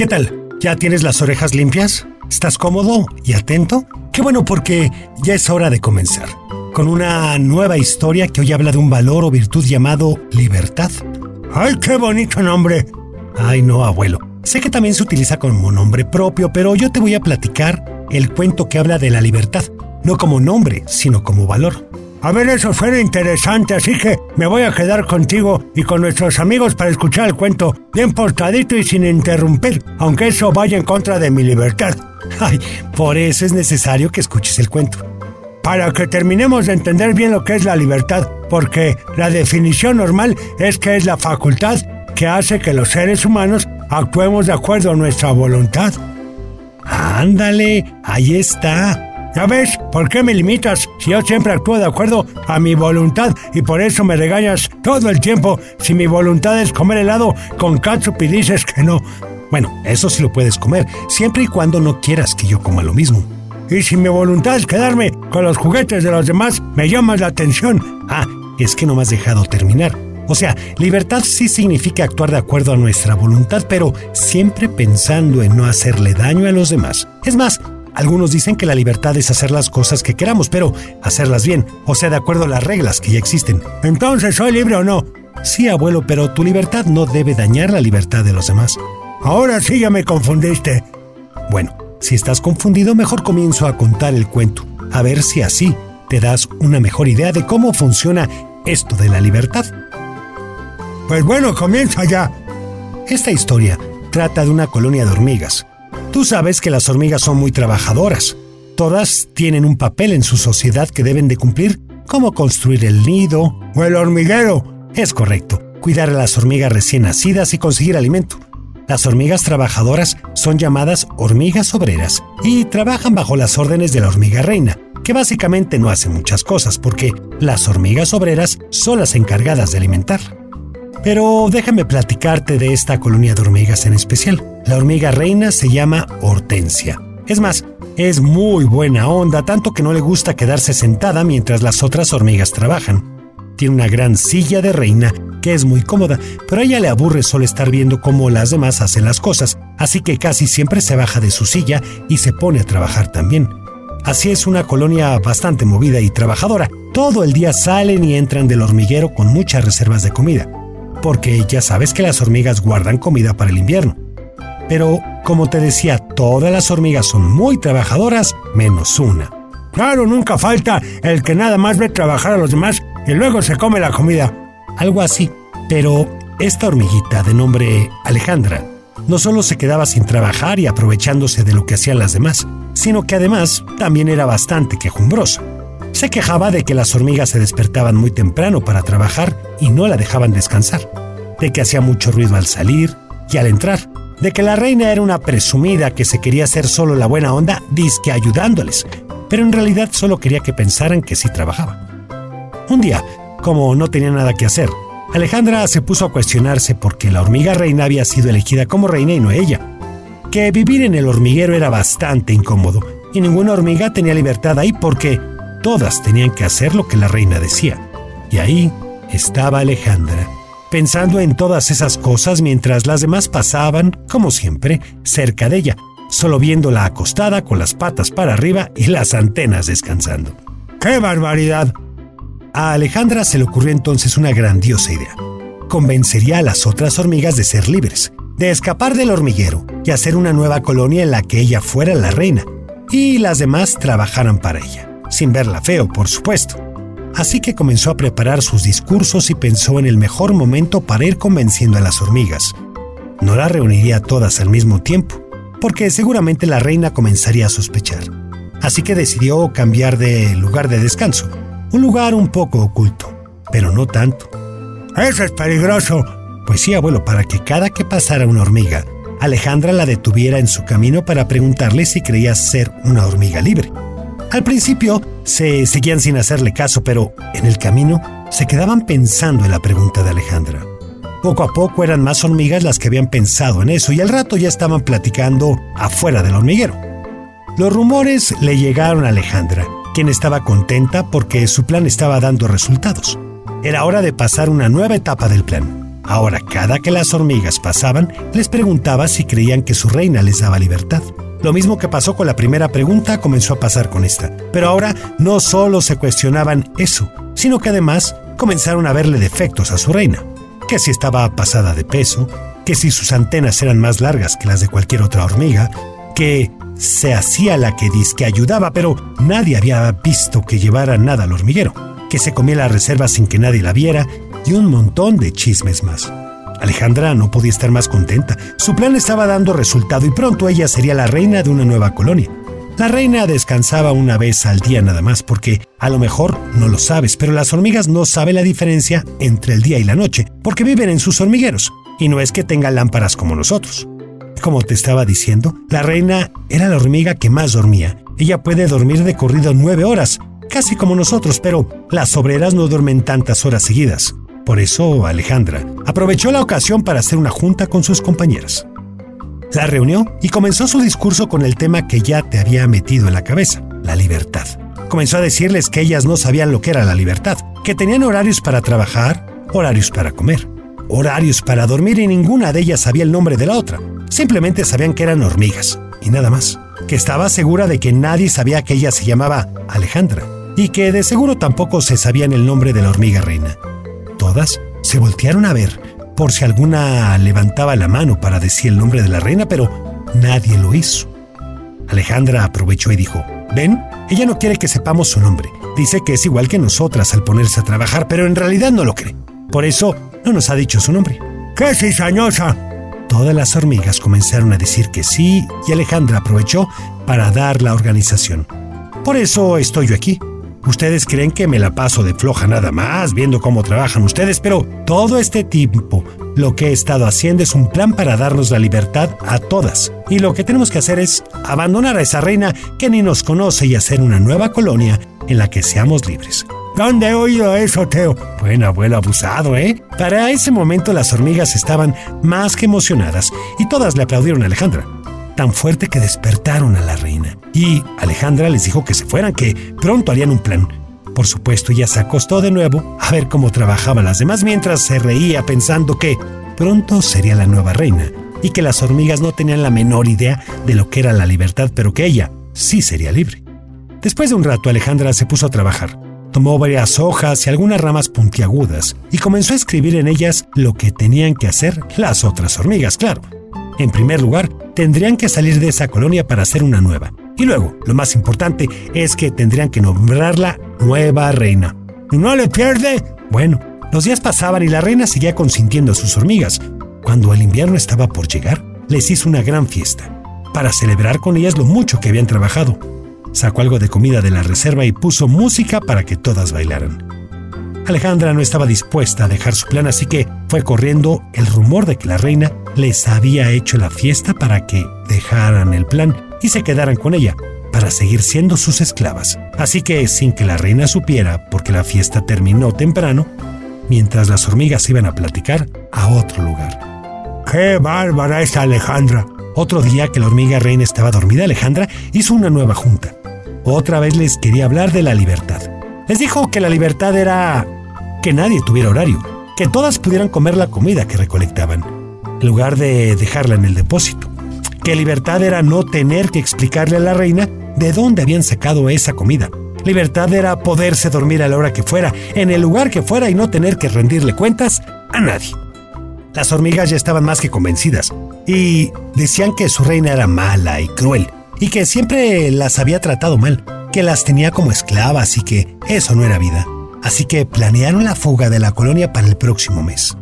¿Qué tal? ¿Ya tienes las orejas limpias? ¿Estás cómodo y atento? Qué bueno porque ya es hora de comenzar. Con una nueva historia que hoy habla de un valor o virtud llamado libertad. ¡Ay, qué bonito nombre! Ay, no, abuelo. Sé que también se utiliza como nombre propio, pero yo te voy a platicar el cuento que habla de la libertad, no como nombre, sino como valor. A ver, eso suena interesante, así que me voy a quedar contigo y con nuestros amigos para escuchar el cuento bien portadito y sin interrumpir, aunque eso vaya en contra de mi libertad. Ay, por eso es necesario que escuches el cuento. Para que terminemos de entender bien lo que es la libertad, porque la definición normal es que es la facultad que hace que los seres humanos actuemos de acuerdo a nuestra voluntad. Ándale, ahí está. ¿Ya ves? ¿Por qué me limitas si yo siempre actúo de acuerdo a mi voluntad y por eso me regañas todo el tiempo si mi voluntad es comer helado con ketchup y dices que no? Bueno, eso sí lo puedes comer, siempre y cuando no quieras que yo coma lo mismo. Y si mi voluntad es quedarme con los juguetes de los demás, me llamas la atención. Ah, es que no me has dejado terminar. O sea, libertad sí significa actuar de acuerdo a nuestra voluntad, pero siempre pensando en no hacerle daño a los demás. Es más, algunos dicen que la libertad es hacer las cosas que queramos, pero hacerlas bien, o sea, de acuerdo a las reglas que ya existen. Entonces, ¿soy libre o no? Sí, abuelo, pero tu libertad no debe dañar la libertad de los demás. Ahora sí ya me confundiste. Bueno, si estás confundido, mejor comienzo a contar el cuento, a ver si así te das una mejor idea de cómo funciona esto de la libertad. Pues bueno, comienza ya. Esta historia trata de una colonia de hormigas Tú sabes que las hormigas son muy trabajadoras. Todas tienen un papel en su sociedad que deben de cumplir, como construir el nido o el hormiguero. Es correcto, cuidar a las hormigas recién nacidas y conseguir alimento. Las hormigas trabajadoras son llamadas hormigas obreras y trabajan bajo las órdenes de la hormiga reina, que básicamente no hace muchas cosas porque las hormigas obreras son las encargadas de alimentar. Pero déjame platicarte de esta colonia de hormigas en especial. La hormiga reina se llama Hortensia. Es más, es muy buena onda, tanto que no le gusta quedarse sentada mientras las otras hormigas trabajan. Tiene una gran silla de reina que es muy cómoda, pero a ella le aburre solo estar viendo cómo las demás hacen las cosas, así que casi siempre se baja de su silla y se pone a trabajar también. Así es una colonia bastante movida y trabajadora. Todo el día salen y entran del hormiguero con muchas reservas de comida porque ya sabes que las hormigas guardan comida para el invierno. Pero, como te decía, todas las hormigas son muy trabajadoras, menos una. Claro, nunca falta el que nada más ve trabajar a los demás y luego se come la comida. Algo así. Pero esta hormiguita de nombre Alejandra no solo se quedaba sin trabajar y aprovechándose de lo que hacían las demás, sino que además también era bastante quejumbrosa. Se quejaba de que las hormigas se despertaban muy temprano para trabajar y no la dejaban descansar, de que hacía mucho ruido al salir y al entrar, de que la reina era una presumida que se quería hacer solo la buena onda, disque ayudándoles, pero en realidad solo quería que pensaran que sí trabajaba. Un día, como no tenía nada que hacer, Alejandra se puso a cuestionarse por qué la hormiga reina había sido elegida como reina y no ella, que vivir en el hormiguero era bastante incómodo y ninguna hormiga tenía libertad ahí porque Todas tenían que hacer lo que la reina decía. Y ahí estaba Alejandra, pensando en todas esas cosas mientras las demás pasaban, como siempre, cerca de ella, solo viéndola acostada con las patas para arriba y las antenas descansando. ¡Qué barbaridad! A Alejandra se le ocurrió entonces una grandiosa idea. Convencería a las otras hormigas de ser libres, de escapar del hormiguero y hacer una nueva colonia en la que ella fuera la reina y las demás trabajaran para ella sin verla feo, por supuesto. Así que comenzó a preparar sus discursos y pensó en el mejor momento para ir convenciendo a las hormigas. No las reuniría todas al mismo tiempo, porque seguramente la reina comenzaría a sospechar. Así que decidió cambiar de lugar de descanso, un lugar un poco oculto, pero no tanto. Eso es peligroso. Pues sí, abuelo, para que cada que pasara una hormiga, Alejandra la detuviera en su camino para preguntarle si creía ser una hormiga libre. Al principio se seguían sin hacerle caso, pero en el camino se quedaban pensando en la pregunta de Alejandra. Poco a poco eran más hormigas las que habían pensado en eso y al rato ya estaban platicando afuera del hormiguero. Los rumores le llegaron a Alejandra, quien estaba contenta porque su plan estaba dando resultados. Era hora de pasar una nueva etapa del plan. Ahora, cada que las hormigas pasaban, les preguntaba si creían que su reina les daba libertad. Lo mismo que pasó con la primera pregunta comenzó a pasar con esta. Pero ahora no solo se cuestionaban eso, sino que además comenzaron a verle defectos a su reina. Que si estaba pasada de peso, que si sus antenas eran más largas que las de cualquier otra hormiga, que se hacía la que que ayudaba, pero nadie había visto que llevara nada al hormiguero, que se comía la reserva sin que nadie la viera y un montón de chismes más. Alejandra no podía estar más contenta. Su plan estaba dando resultado y pronto ella sería la reina de una nueva colonia. La reina descansaba una vez al día nada más porque a lo mejor no lo sabes, pero las hormigas no saben la diferencia entre el día y la noche porque viven en sus hormigueros y no es que tengan lámparas como nosotros. Como te estaba diciendo, la reina era la hormiga que más dormía. Ella puede dormir de corrido nueve horas, casi como nosotros, pero las obreras no duermen tantas horas seguidas. Por eso Alejandra aprovechó la ocasión para hacer una junta con sus compañeras. La reunió y comenzó su discurso con el tema que ya te había metido en la cabeza, la libertad. Comenzó a decirles que ellas no sabían lo que era la libertad, que tenían horarios para trabajar, horarios para comer, horarios para dormir y ninguna de ellas sabía el nombre de la otra. Simplemente sabían que eran hormigas y nada más. Que estaba segura de que nadie sabía que ella se llamaba Alejandra y que de seguro tampoco se sabían el nombre de la hormiga reina. Todas se voltearon a ver por si alguna levantaba la mano para decir el nombre de la reina, pero nadie lo hizo. Alejandra aprovechó y dijo, ven, ella no quiere que sepamos su nombre. Dice que es igual que nosotras al ponerse a trabajar, pero en realidad no lo cree. Por eso no nos ha dicho su nombre. ¡Qué cizañosa! Todas las hormigas comenzaron a decir que sí y Alejandra aprovechó para dar la organización. Por eso estoy yo aquí. Ustedes creen que me la paso de floja nada más viendo cómo trabajan ustedes, pero todo este tiempo lo que he estado haciendo es un plan para darnos la libertad a todas. Y lo que tenemos que hacer es abandonar a esa reina que ni nos conoce y hacer una nueva colonia en la que seamos libres. ¿Dónde he oído eso, Teo? Buen abuelo abusado, ¿eh? Para ese momento las hormigas estaban más que emocionadas y todas le aplaudieron a Alejandra. Tan fuerte que despertaron a la reina. Y Alejandra les dijo que se fueran, que pronto harían un plan. Por supuesto, ella se acostó de nuevo a ver cómo trabajaban las demás mientras se reía pensando que pronto sería la nueva reina y que las hormigas no tenían la menor idea de lo que era la libertad, pero que ella sí sería libre. Después de un rato, Alejandra se puso a trabajar. Tomó varias hojas y algunas ramas puntiagudas y comenzó a escribir en ellas lo que tenían que hacer las otras hormigas, claro. En primer lugar, tendrían que salir de esa colonia para hacer una nueva. Y luego, lo más importante es que tendrían que nombrarla nueva reina. ¿No le pierde? Bueno, los días pasaban y la reina seguía consintiendo a sus hormigas. Cuando el invierno estaba por llegar, les hizo una gran fiesta, para celebrar con ellas lo mucho que habían trabajado sacó algo de comida de la reserva y puso música para que todas bailaran. Alejandra no estaba dispuesta a dejar su plan, así que fue corriendo el rumor de que la reina les había hecho la fiesta para que dejaran el plan y se quedaran con ella, para seguir siendo sus esclavas. Así que, sin que la reina supiera, porque la fiesta terminó temprano, mientras las hormigas iban a platicar a otro lugar. ¡Qué bárbara es Alejandra! Otro día que la hormiga reina estaba dormida, Alejandra hizo una nueva junta. Otra vez les quería hablar de la libertad. Les dijo que la libertad era que nadie tuviera horario, que todas pudieran comer la comida que recolectaban, en lugar de dejarla en el depósito. Que libertad era no tener que explicarle a la reina de dónde habían sacado esa comida. Libertad era poderse dormir a la hora que fuera, en el lugar que fuera y no tener que rendirle cuentas a nadie. Las hormigas ya estaban más que convencidas y decían que su reina era mala y cruel y que siempre las había tratado mal, que las tenía como esclavas y que eso no era vida. Así que planearon la fuga de la colonia para el próximo mes.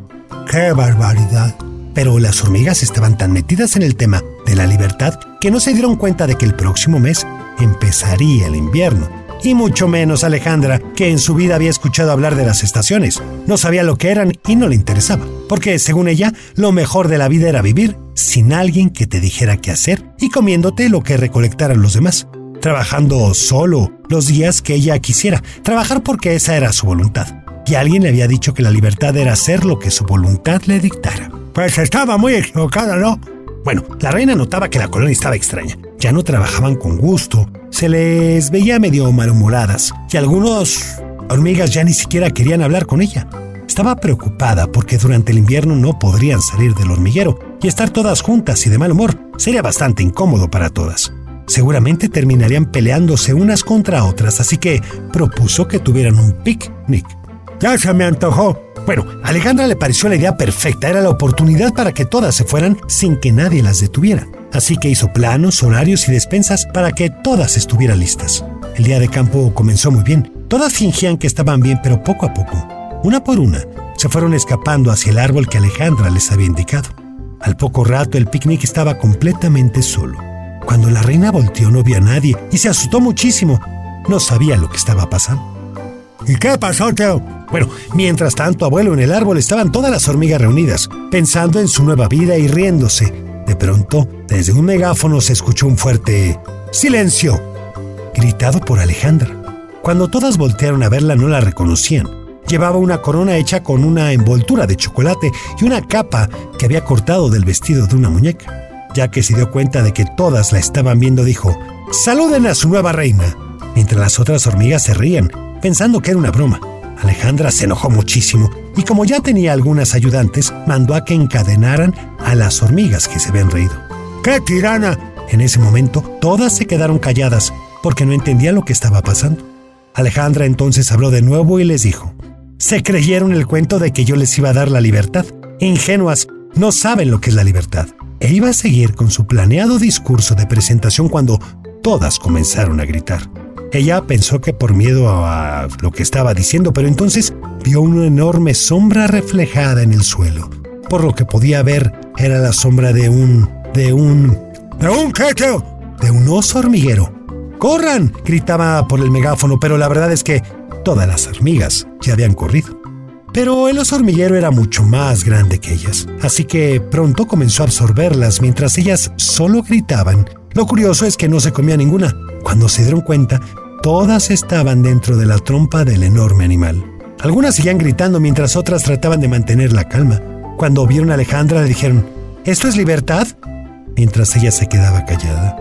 ¡Qué barbaridad! Pero las hormigas estaban tan metidas en el tema de la libertad que no se dieron cuenta de que el próximo mes empezaría el invierno. Y mucho menos Alejandra, que en su vida había escuchado hablar de las estaciones. No sabía lo que eran y no le interesaba, porque según ella, lo mejor de la vida era vivir sin alguien que te dijera qué hacer y comiéndote lo que recolectaran los demás. Trabajando solo los días que ella quisiera, trabajar porque esa era su voluntad. Y alguien le había dicho que la libertad era hacer lo que su voluntad le dictara. Pues estaba muy equivocada, ¿no? Bueno, la reina notaba que la colonia estaba extraña. Ya no trabajaban con gusto, se les veía medio malhumoradas y algunos hormigas ya ni siquiera querían hablar con ella. estaba preocupada porque durante el invierno no podrían salir del hormiguero y estar todas juntas y de mal humor sería bastante incómodo para todas. Seguramente terminarían peleándose unas contra otras, así que propuso que tuvieran un picnic. Ya se me antojó. Bueno, a Alejandra le pareció la idea perfecta, era la oportunidad para que todas se fueran sin que nadie las detuviera. Así que hizo planos, horarios y despensas para que todas estuvieran listas. El día de campo comenzó muy bien. Todas fingían que estaban bien, pero poco a poco, una por una, se fueron escapando hacia el árbol que Alejandra les había indicado. Al poco rato el picnic estaba completamente solo. Cuando la reina volteó no vio a nadie y se asustó muchísimo. No sabía lo que estaba pasando. ¿Y qué pasó, Teo? Bueno, mientras tanto, abuelo, en el árbol estaban todas las hormigas reunidas, pensando en su nueva vida y riéndose. De pronto, desde un megáfono se escuchó un fuerte ¡Silencio! gritado por Alejandra. Cuando todas voltearon a verla no la reconocían. Llevaba una corona hecha con una envoltura de chocolate y una capa que había cortado del vestido de una muñeca. Ya que se dio cuenta de que todas la estaban viendo, dijo, ¡Saluden a su nueva reina! Mientras las otras hormigas se rían, pensando que era una broma. Alejandra se enojó muchísimo y como ya tenía algunas ayudantes, mandó a que encadenaran a las hormigas que se habían reído. ¡Qué tirana! En ese momento, todas se quedaron calladas porque no entendían lo que estaba pasando. Alejandra entonces habló de nuevo y les dijo, se creyeron el cuento de que yo les iba a dar la libertad. Ingenuas, no saben lo que es la libertad. E iba a seguir con su planeado discurso de presentación cuando todas comenzaron a gritar. Ella pensó que por miedo a lo que estaba diciendo, pero entonces vio una enorme sombra reflejada en el suelo. Por lo que podía ver era la sombra de un... de un... ¿De un qué, De un oso hormiguero. ¡Corran! gritaba por el megáfono, pero la verdad es que todas las hormigas ya habían corrido. Pero el oso hormiguero era mucho más grande que ellas, así que pronto comenzó a absorberlas mientras ellas solo gritaban. Lo curioso es que no se comía ninguna. Cuando se dieron cuenta, todas estaban dentro de la trompa del enorme animal. Algunas seguían gritando mientras otras trataban de mantener la calma. Cuando vieron a Alejandra le dijeron, ¿esto es libertad? Mientras ella se quedaba callada.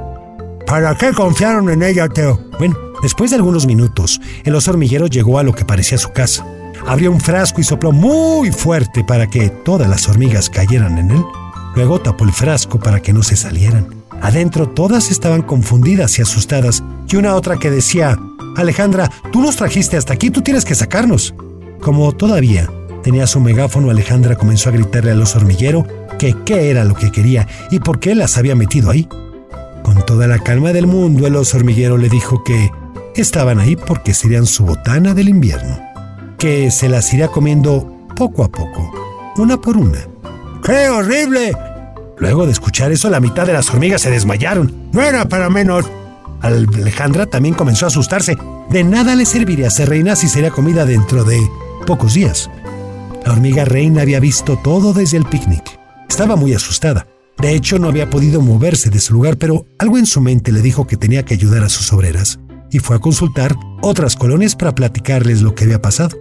¿Para qué confiaron en ella, Teo? Bueno, después de algunos minutos, el oso hormiguero llegó a lo que parecía su casa. Abrió un frasco y sopló muy fuerte para que todas las hormigas cayeran en él. Luego tapó el frasco para que no se salieran. Adentro todas estaban confundidas y asustadas, y una otra que decía, Alejandra, tú nos trajiste hasta aquí, tú tienes que sacarnos. Como todavía tenía su megáfono, Alejandra comenzó a gritarle al oso hormiguero que qué era lo que quería y por qué las había metido ahí. Con toda la calma del mundo, el oso hormiguero le dijo que estaban ahí porque serían su botana del invierno, que se las iría comiendo poco a poco, una por una. ¡Qué horrible! Luego de escuchar eso, la mitad de las hormigas se desmayaron. No era para menos. Alejandra también comenzó a asustarse. De nada le serviría ser reina si sería comida dentro de pocos días. La hormiga reina había visto todo desde el picnic. Estaba muy asustada. De hecho, no había podido moverse de su lugar, pero algo en su mente le dijo que tenía que ayudar a sus obreras, y fue a consultar otras colonias para platicarles lo que había pasado.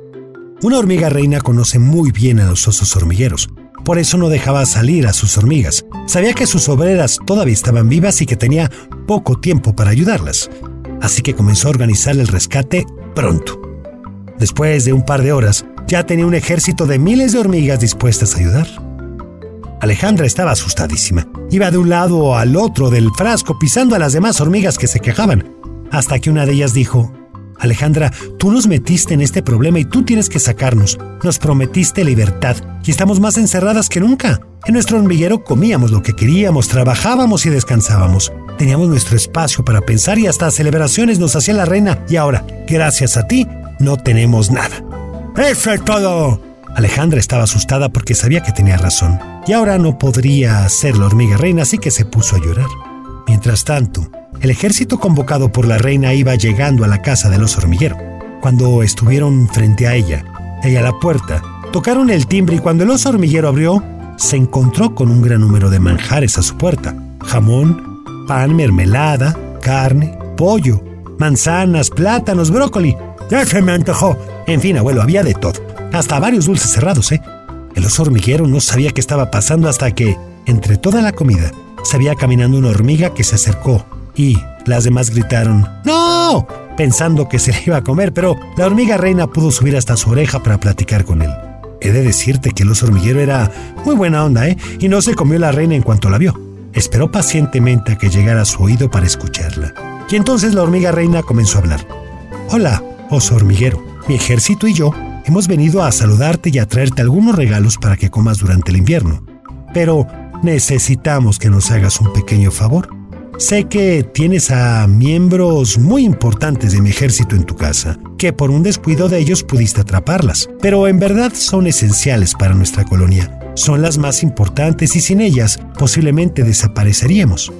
Una hormiga reina conoce muy bien a los osos hormigueros, por eso no dejaba salir a sus hormigas. Sabía que sus obreras todavía estaban vivas y que tenía poco tiempo para ayudarlas. Así que comenzó a organizar el rescate pronto. Después de un par de horas, ya tenía un ejército de miles de hormigas dispuestas a ayudar. Alejandra estaba asustadísima. Iba de un lado al otro del frasco pisando a las demás hormigas que se quejaban, hasta que una de ellas dijo, Alejandra, tú nos metiste en este problema y tú tienes que sacarnos. Nos prometiste libertad y estamos más encerradas que nunca. En nuestro hormiguero comíamos lo que queríamos, trabajábamos y descansábamos. Teníamos nuestro espacio para pensar y hasta celebraciones nos hacía la reina y ahora, gracias a ti, no tenemos nada. ¡Eso es todo! Alejandra estaba asustada porque sabía que tenía razón y ahora no podría ser la hormiga reina, así que se puso a llorar. Mientras tanto, el ejército convocado por la reina iba llegando a la casa de los hormiguero. Cuando estuvieron frente a ella, ella a la puerta, tocaron el timbre y cuando el oso hormiguero abrió, se encontró con un gran número de manjares a su puerta. Jamón, pan, mermelada, carne, pollo, manzanas, plátanos, brócoli. Ya se me antojó. En fin, abuelo, había de todo. Hasta varios dulces cerrados, ¿eh? El oso hormiguero no sabía qué estaba pasando hasta que, entre toda la comida, se veía caminando una hormiga que se acercó y las demás gritaron ¡No! pensando que se le iba a comer, pero la hormiga reina pudo subir hasta su oreja para platicar con él. He de decirte que el oso hormiguero era muy buena onda, ¿eh? Y no se comió la reina en cuanto la vio. Esperó pacientemente a que llegara su oído para escucharla. Y entonces la hormiga reina comenzó a hablar. Hola, oso hormiguero. Mi ejército y yo hemos venido a saludarte y a traerte algunos regalos para que comas durante el invierno. Pero necesitamos que nos hagas un pequeño favor. Sé que tienes a miembros muy importantes de mi ejército en tu casa, que por un descuido de ellos pudiste atraparlas, pero en verdad son esenciales para nuestra colonia. Son las más importantes y sin ellas posiblemente desapareceríamos.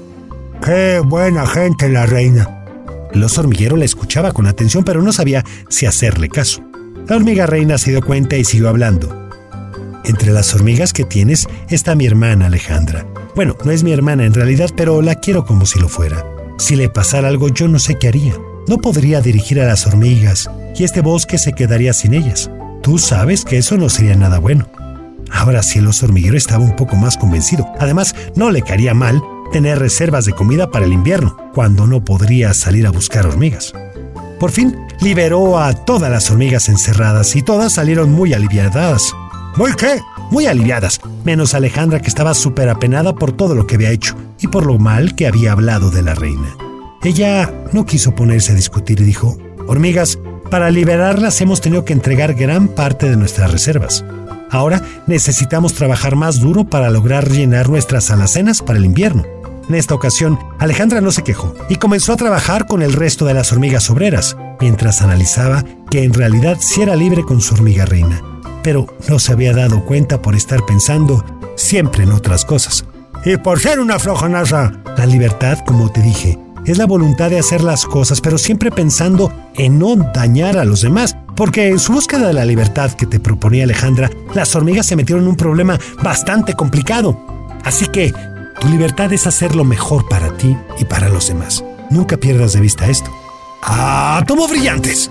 ¡Qué buena gente la reina! El oso hormiguero la escuchaba con atención, pero no sabía si hacerle caso. La hormiga reina se dio cuenta y siguió hablando. Entre las hormigas que tienes está mi hermana Alejandra. Bueno, no es mi hermana en realidad, pero la quiero como si lo fuera. Si le pasara algo yo no sé qué haría. No podría dirigir a las hormigas y este bosque se quedaría sin ellas. Tú sabes que eso no sería nada bueno. Ahora sí el oso hormiguero estaba un poco más convencido. Además, no le caería mal tener reservas de comida para el invierno, cuando no podría salir a buscar hormigas. Por fin, liberó a todas las hormigas encerradas y todas salieron muy aliviadas. ¿Muy qué? Muy aliviadas, menos Alejandra que estaba súper apenada por todo lo que había hecho y por lo mal que había hablado de la reina. Ella no quiso ponerse a discutir y dijo, hormigas, para liberarlas hemos tenido que entregar gran parte de nuestras reservas. Ahora necesitamos trabajar más duro para lograr llenar nuestras alacenas para el invierno. En esta ocasión, Alejandra no se quejó y comenzó a trabajar con el resto de las hormigas obreras, mientras analizaba que en realidad sí era libre con su hormiga reina pero no se había dado cuenta por estar pensando siempre en otras cosas. Y por ser una flojonaza. La libertad, como te dije, es la voluntad de hacer las cosas, pero siempre pensando en no dañar a los demás. Porque en su búsqueda de la libertad que te proponía Alejandra, las hormigas se metieron en un problema bastante complicado. Así que tu libertad es hacer lo mejor para ti y para los demás. Nunca pierdas de vista esto. ¡Ah, tomo brillantes!